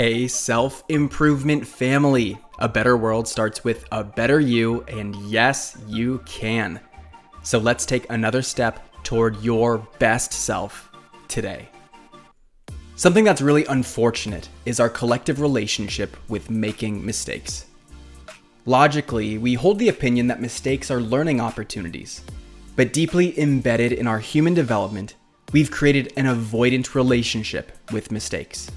Hey, self improvement family. A better world starts with a better you, and yes, you can. So let's take another step toward your best self today. Something that's really unfortunate is our collective relationship with making mistakes. Logically, we hold the opinion that mistakes are learning opportunities, but deeply embedded in our human development, we've created an avoidant relationship with mistakes.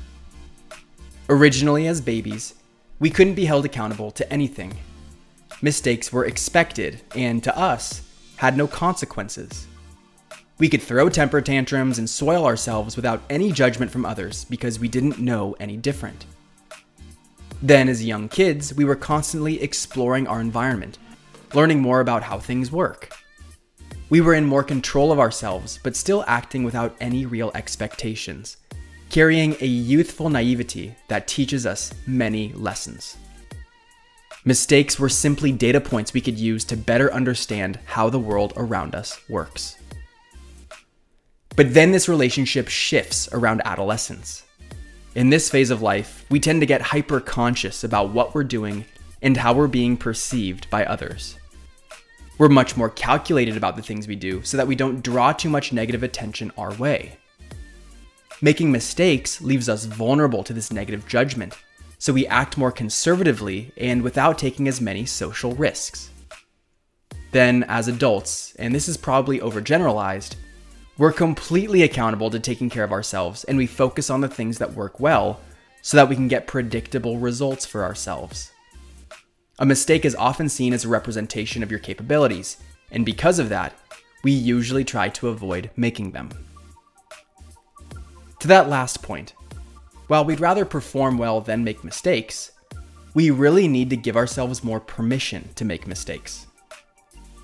Originally, as babies, we couldn't be held accountable to anything. Mistakes were expected, and to us, had no consequences. We could throw temper tantrums and soil ourselves without any judgment from others because we didn't know any different. Then, as young kids, we were constantly exploring our environment, learning more about how things work. We were in more control of ourselves, but still acting without any real expectations carrying a youthful naivety that teaches us many lessons. Mistakes were simply data points we could use to better understand how the world around us works. But then this relationship shifts around adolescence. In this phase of life, we tend to get hyper conscious about what we're doing and how we're being perceived by others. We're much more calculated about the things we do so that we don't draw too much negative attention our way. Making mistakes leaves us vulnerable to this negative judgment, so we act more conservatively and without taking as many social risks. Then, as adults, and this is probably overgeneralized, we're completely accountable to taking care of ourselves and we focus on the things that work well so that we can get predictable results for ourselves. A mistake is often seen as a representation of your capabilities, and because of that, we usually try to avoid making them. To that last point, while we'd rather perform well than make mistakes, we really need to give ourselves more permission to make mistakes.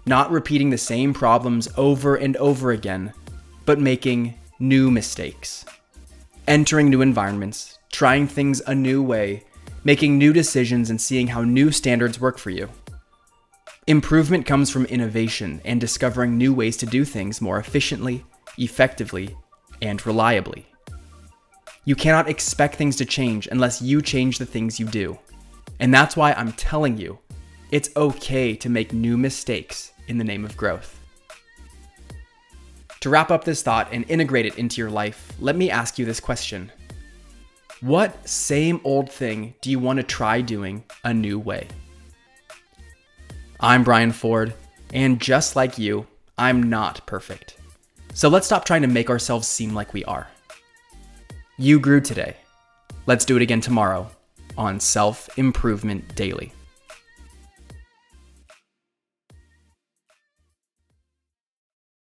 Not repeating the same problems over and over again, but making new mistakes. Entering new environments, trying things a new way, making new decisions, and seeing how new standards work for you. Improvement comes from innovation and discovering new ways to do things more efficiently, effectively, and reliably. You cannot expect things to change unless you change the things you do. And that's why I'm telling you, it's okay to make new mistakes in the name of growth. To wrap up this thought and integrate it into your life, let me ask you this question What same old thing do you want to try doing a new way? I'm Brian Ford, and just like you, I'm not perfect. So let's stop trying to make ourselves seem like we are. You grew today. Let's do it again tomorrow on Self Improvement Daily.